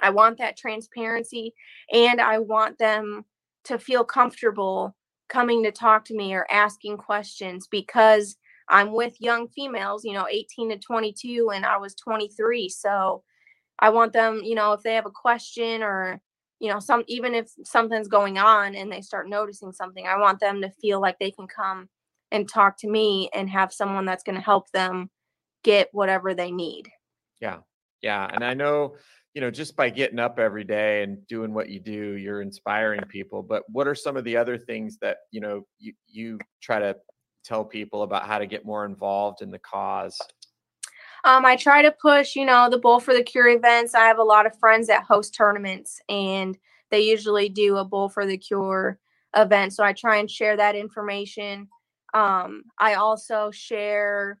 I want that transparency and I want them to feel comfortable coming to talk to me or asking questions because I'm with young females, you know, 18 to 22, and I was 23. So I want them, you know, if they have a question or, you know, some, even if something's going on and they start noticing something, I want them to feel like they can come and talk to me and have someone that's going to help them get whatever they need. Yeah. Yeah. And I know, you know, just by getting up every day and doing what you do, you're inspiring people. But what are some of the other things that, you know, you, you try to tell people about how to get more involved in the cause? Um, I try to push, you know, the Bowl for the Cure events. I have a lot of friends that host tournaments, and they usually do a Bowl for the Cure event. So I try and share that information. Um, I also share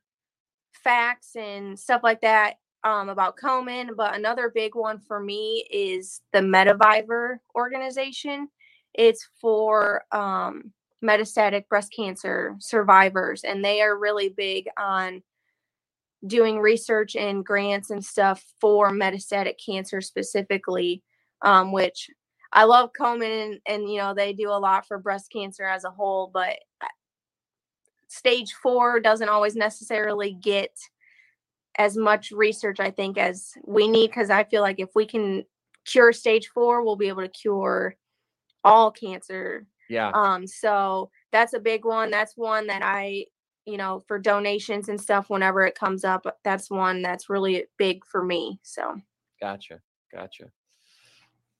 facts and stuff like that um, about Komen. But another big one for me is the Metavivor organization. It's for um, metastatic breast cancer survivors, and they are really big on doing research and grants and stuff for metastatic cancer specifically, um, which I love Komen and, and you know they do a lot for breast cancer as a whole, but uh, stage four doesn't always necessarily get as much research I think as we need because I feel like if we can cure stage four, we'll be able to cure all cancer. Yeah. Um, so that's a big one. That's one that I, you know, for donations and stuff, whenever it comes up, that's one that's really big for me. So Gotcha. Gotcha.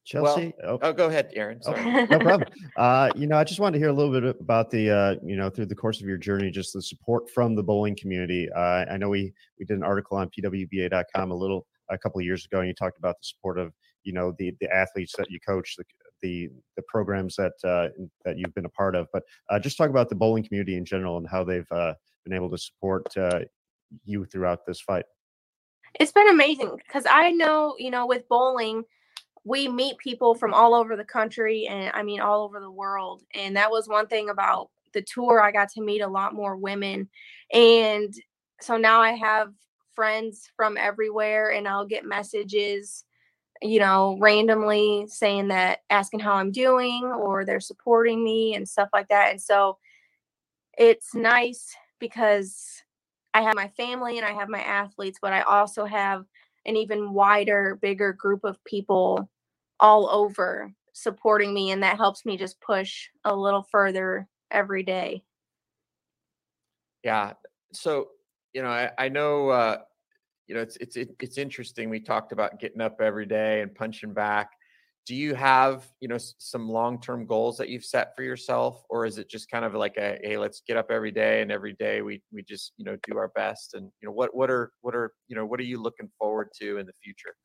Chelsea. Well, oh, go ahead, Aaron. Oh, no problem. *laughs* Uh, you know, I just wanted to hear a little bit about the, uh, you know, through the course of your journey, just the support from the bowling community. Uh, I know we we did an article on pwba.com a little a couple of years ago, and you talked about the support of, you know, the the athletes that you coach, the the, the programs that uh, that you've been a part of. But uh, just talk about the bowling community in general and how they've uh, been able to support uh, you throughout this fight. it's been amazing because I know, you know, with bowling, we meet people from all over the country and I mean all over the world. And that was one thing about the tour. I got to meet a lot more women. And so now I have friends from everywhere and I'll get messages, you know, randomly saying that asking how I'm doing or they're supporting me and stuff like that. And so it's nice because I have my family and I have my athletes, but I also have an even wider, bigger group of people all over supporting me. And that helps me just push a little further every day. Yeah. So, you know, I, I know, uh, you know, it's, it's, it's interesting. We talked about getting up every day and punching back. Do you have, you know, some long-term goals that you've set for yourself, or is it just kind of like a, hey, let's get up every day and every day we, we just, you know, do our best. And, you know, what, what are, what are, you know, what are you looking forward to in the future?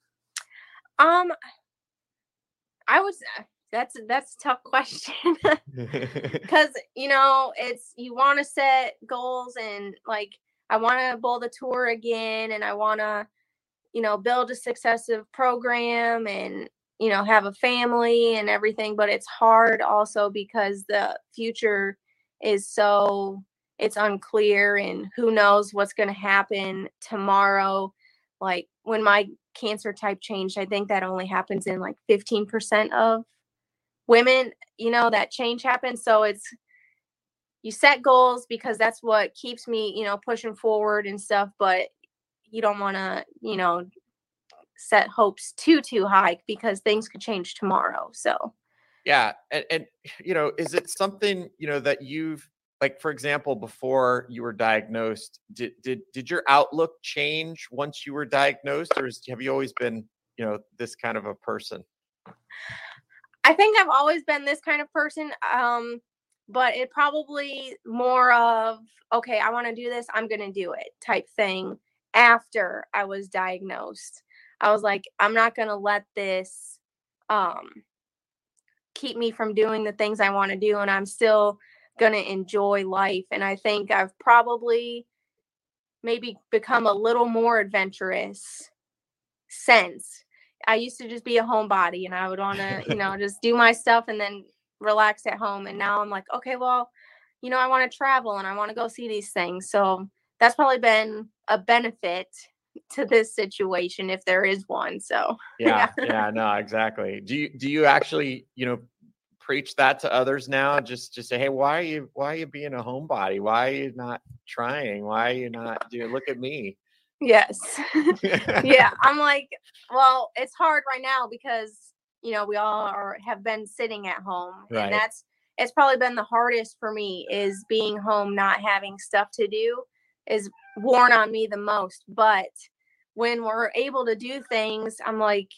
Um, I was, that's, that's a tough question. *laughs* *laughs* because you know it's you want to set goals and like i want to bowl the tour again and i want to you know build a successive program and you know have a family and everything but it's hard also because the future is so it's unclear and who knows what's going to happen tomorrow. Like when my cancer type changed i think that only happens in like 15% of women you know that change happens. So it's you set goals because that's what keeps me you know pushing forward and stuff but you don't want to you know set hopes too too high because things could change tomorrow so Yeah, and, and you know, is it something you know that you've like, for example, before you were diagnosed, did did did your outlook change once you were diagnosed, or is, have you always been you know this kind of a person? I think I've always been this kind of person. Um, but it probably more of okay, I want to do this, I'm gonna do it type thing after I was diagnosed. I was like, I'm not gonna let this um keep me from doing the things I want to do, and I'm still gonna enjoy life. And I think I've probably maybe become a little more adventurous since I used to just be a homebody and I would want to, you know, *laughs* just do my stuff and then relax at home. And now I'm like, okay, well, you know, I want to travel and I want to go see these things. So that's probably been a benefit to this situation if there is one. So *laughs* Yeah, yeah, no, exactly. Do you do you actually you know preach that to others now? Just just say, hey, why are you why are you being a homebody? Why are you not trying? Why are you not *laughs* doing? Look at me. yes. *laughs* yeah. I'm like, well, it's hard right now because, you know, we all are have been sitting at home. Right. And that's it's probably been the hardest for me is being home, not having stuff to do is worn on me the most. But when we're able to do things, I'm like,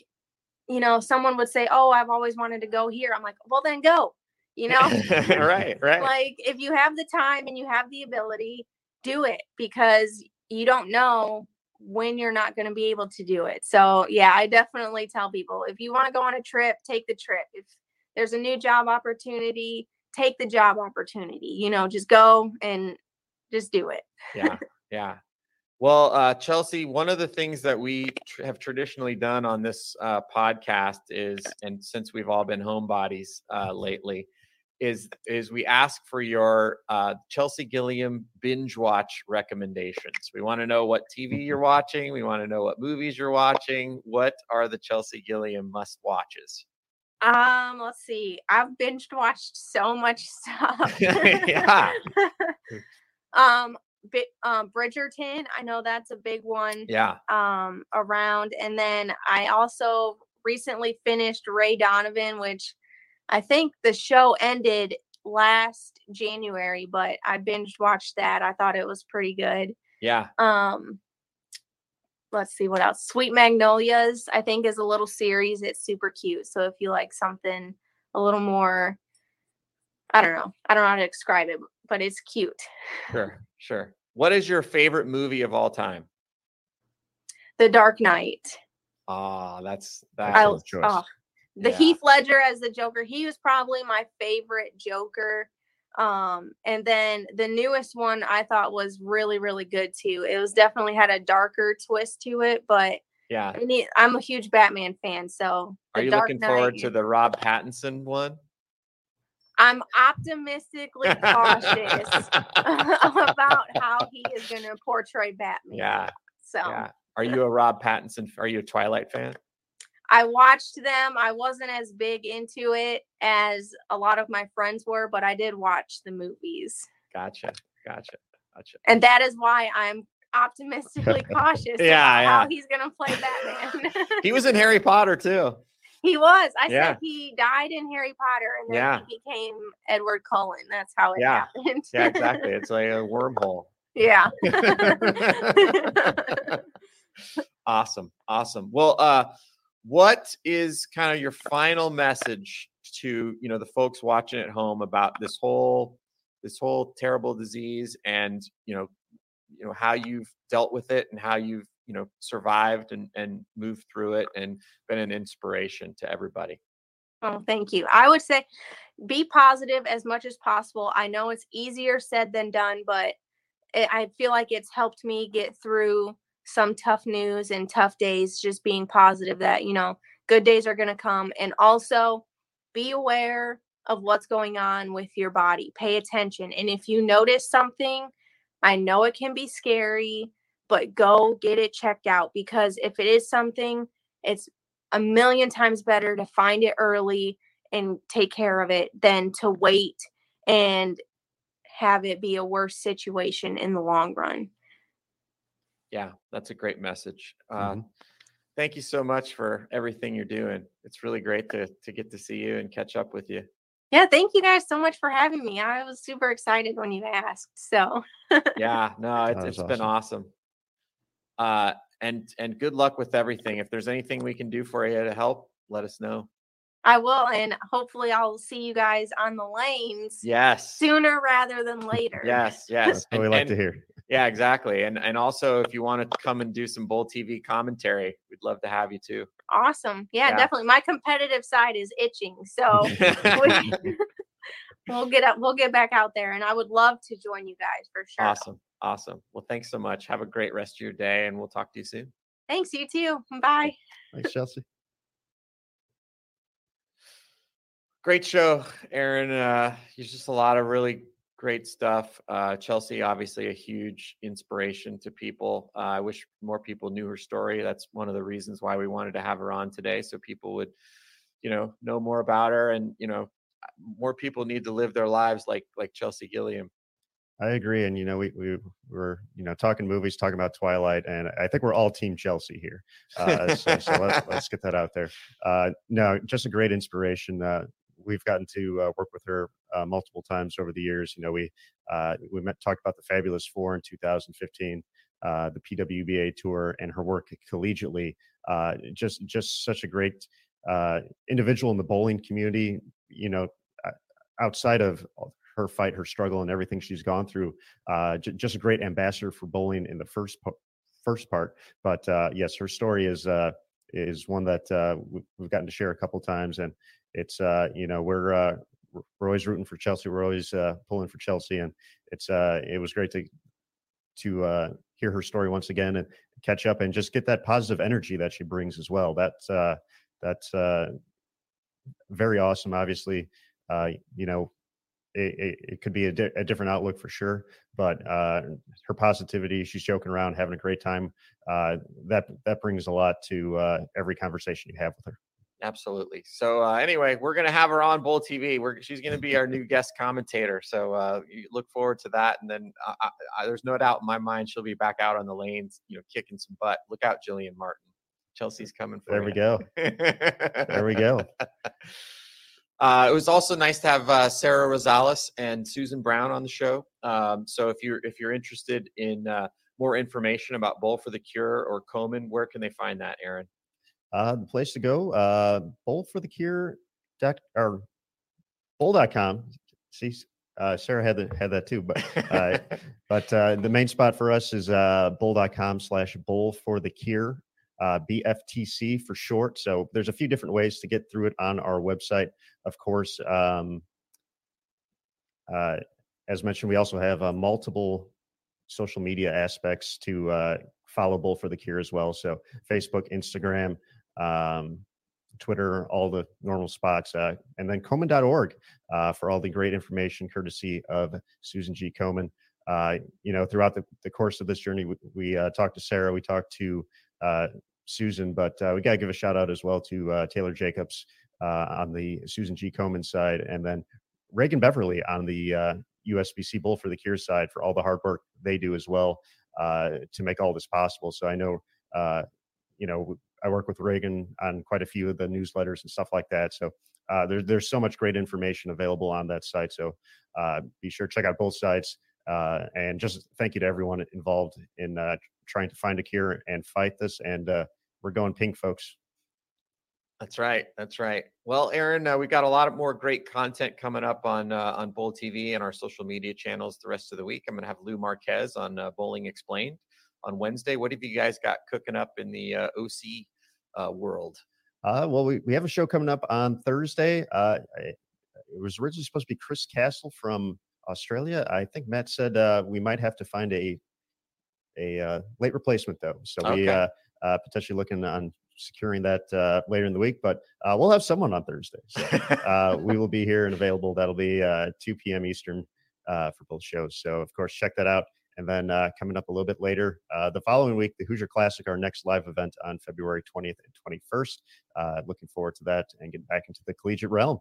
you know, someone would say, Oh, I've always wanted to go here. I'm like, well then go, you know? *laughs* right, right. like if you have the time and you have the ability do it because you don't know when you're not going to be able to do it. So yeah i definitely tell people if you want to go on a trip take the trip. If there's a new job opportunity take the job opportunity you know just go and just do it. Yeah *laughs* yeah. Well uh chelsea one of the things that we tr- have traditionally done on this uh podcast is and since we've all been homebodies uh lately is is we ask for your uh chelsea gilliam binge watch recommendations. We want to know what tv you're *laughs* watching we want to know what movies you're watching what are the chelsea gilliam must watches? Um let's see i've binged watched so much stuff. *laughs* Yeah. *laughs* um Bi- um bridgerton i know that's a big one yeah. um around and then i also recently finished Ray Donovan, which I think the show ended last January, but I binge watched that. I thought it was pretty good. Yeah. Um, let's see what else. Sweet Magnolias, I think, is a little series. It's super cute. So if you like something a little more, I don't know, I don't know how to describe it, but it's cute. Sure. Sure. What is your favorite movie of all time? The Dark Knight. Ah, that's I, that. Excellent choice. oh, the Yeah. Heath Ledger as the Joker. He was probably my favorite Joker. Um, and then the newest one I thought was really, really good too. It was definitely had a darker twist to it, but Yeah. I need, I'm a huge Batman fan, so Are you Dark looking forward to the Rob Pattinson one? I'm optimistically cautious *laughs* *laughs* about how he is going to portray Batman. Yeah. So Yeah. Are you a Rob Pattinson? Are you a Twilight fan? I watched them. I wasn't as big into it as a lot of my friends were, but I did watch the movies. Gotcha. Gotcha. Gotcha. And that is why I'm optimistically *laughs* cautious Yeah, about how he's going to play Batman. *laughs* He was in Harry *laughs* Potter too. he was. I Yeah. said he died in Harry Potter and then Yeah. he became Edward Cullen. That's how it Yeah. happened. Yeah, exactly. It's like a wormhole. yeah. awesome. Awesome. Well, uh, what is kind of your final message to you know the folks watching at home about this whole this whole terrible disease and you know you know how you've dealt with it and how you've you know survived and and moved through it and been an inspiration to everybody Oh, thank you. I would say be positive as much as possible. I know it's easier said than done, but it, I feel like it's helped me get through some tough news and tough days. Just being positive that, you know, good days are going to come. And also be aware of what's going on with your body. Pay attention. And if you notice something, I know it can be scary, but go get it checked out because if it is something, it's a million times better to find it early and take care of it than to wait and have it be a worse situation in the long run. Yeah that's a great message uh, Mhm. thank you so much for everything you're doing it's really great to to get to see you and catch up with you Yeah, thank you guys so much for having me. I was super excited when you asked. So, yeah no it's, That it's was been awesome uh and and good luck with everything if there's anything we can do for you to help let us know I will and hopefully I'll see you guys on the lanes yes sooner rather than later. yes yes That's what we And- like to hear. Yeah exactly and and also if you want to come and do some Bowl TV commentary we'd love to have you too Awesome. Yeah, Yeah. definitely. My competitive side is itching. So, *laughs* we- *laughs* we'll get up we'll get back out there and I would love to join you guys for sure. awesome awesome well thanks so much have a great rest of your day and we'll talk to you soon Thanks you too. Bye. Thanks, Chelsea. great show aaron uh there's just a lot of really great stuff uh chelsea obviously a huge inspiration to people uh, i wish more people knew her story that's one of the reasons why we wanted to have her on today so people would you know know more about her and you know more people need to live their lives like like chelsea gilliam I agree, and you know, we we were you know talking movies, talking about Twilight, and I think we're all Team Chelsea here. Uh, so, so let's let's get that out there. Uh, no, just a great inspiration. We've gotten to uh, work with her uh, multiple times over the years. You know, we uh, we met talked about the Fabulous Four in 2015, uh, the PWBA tour, and her work collegiately. Uh, just just such a great uh, individual in the bowling community. You know, outside of her fight, her struggle, and everything she's gone through. J- just a great ambassador for bowling in the first po- first part. But yes, her story is is one that we- we've gotten to share a couple times, and it's uh, you know we're uh, we're always rooting for Chelsea. We're always uh, pulling for Chelsea, and it's uh, it was great to to uh, hear her story once again and catch up and just get that positive energy that she brings as well. That's uh, that's uh, very awesome. Obviously, uh, you know, it, it, it could be a, di- a different outlook for sure, but uh, her positivity, she's joking around, having a great time. Uh, that that brings a lot to uh, every conversation you have with her. Absolutely. So uh, anyway, we're gonna have her on Bowl TV. We're she's gonna be our new guest commentator. So uh, you look forward to that. And then uh, I, I, there's no doubt in my mind she'll be back out on the lanes, you know, kicking some butt. Look out, Jillian Martin. Chelsea's coming for There you. we go. There we go. *laughs* Uh, it was also nice to have uh, Sarah Rosales and Susan Brown on the show. Um, so if you're if you're interested in uh, more information about Bowl for the Cure or Komen, where can they find that, Aaron? Uh, the place to go, uh, bowl for the cure dot or bowl.com. See, uh, Sarah had, the, had that too, but, uh, *laughs* but, uh, the main spot for us is, uh, bowl.com slash bowl for the cure, uh, BFTC for short. So there's a few different ways to get through it on our website. Of course, um, uh, as mentioned, we also have uh, multiple social media aspects to uh, follow Bowl for the Cure as well. So Facebook, Instagram, um, Twitter, all the normal spots, uh, and then Komen.org uh, for all the great information courtesy of Susan G. Komen. Uh, you know, throughout the, the course of this journey, we, we uh, talked to Sarah, we talked to uh, Susan, but uh, we got to give a shout out as well to Taylor Jacobs on the Susan G. Komen side, and then Reagan Beverly on the USBC Bowl for the Cure side for all the hard work they do as well to make all this possible. So I know, you know, I work with Reagan on quite a few of the newsletters and stuff like that. So uh, there, there's so much great information available on that site. So uh, be sure to check out both sites. Uh, and just thank you to everyone involved in uh, trying to find a cure and fight this. And uh, we're going pink, folks. That's right. That's right. Well, Aaron, uh, we got a lot of more great content coming up on uh, on Bowl TV and our social media channels the rest of the week. I'm going to have Lou Marquez on uh, Bowling Explained on Wednesday. What have you guys got cooking up in the uh, OC uh, world? Uh, well, we, we have a show coming up on Thursday. Uh, it was originally supposed to be Chris Castle from Australia. I think Matt said uh, we might have to find a a uh, late replacement though. So we uh, uh, potentially looking on securing that uh, later in the week. But uh, we'll have someone on Thursday. So uh, we will be here and available. That'll be uh, 2 p.m. Eastern uh, for both shows. So of course, check that out. And then uh, coming up a little bit later, uh, the following week, the Hoosier Classic, our next live event on February 20th and 21st. Uh, looking forward to that and getting back into the collegiate realm.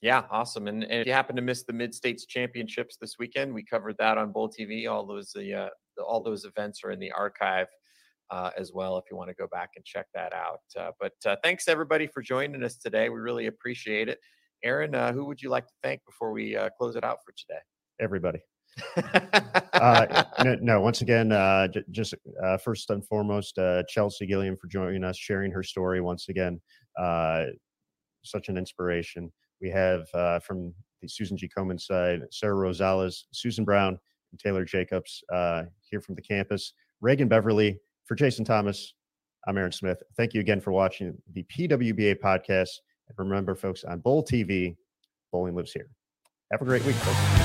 Yeah, awesome. And, and if you happen to miss the Mid States Championships this weekend, we covered that on Bowl TV. All those the uh, the- all those events are in the archive uh, as well. If you want to go back and check that out. Uh, but uh, thanks everybody for joining us today. We really appreciate it. Aaron, uh, who would you like to thank before we uh, close it out for today? Everybody. *laughs* Uh, no, *laughs* no, once again, uh, j- just uh, first and foremost, uh, Chelsea Gilliam for joining us, sharing her story once again. Uh, such an inspiration. We have uh, from the Susan G. Komen side, Sarah Rosales, Susan Brown, and Taylor Jacobs uh, here from the campus. Reagan Beverly for Jason Thomas. I'm Aaron Smith. Thank you again for watching the PWBA podcast. And remember, folks, on Bowl TV, bowling lives here. Have a great week, folks.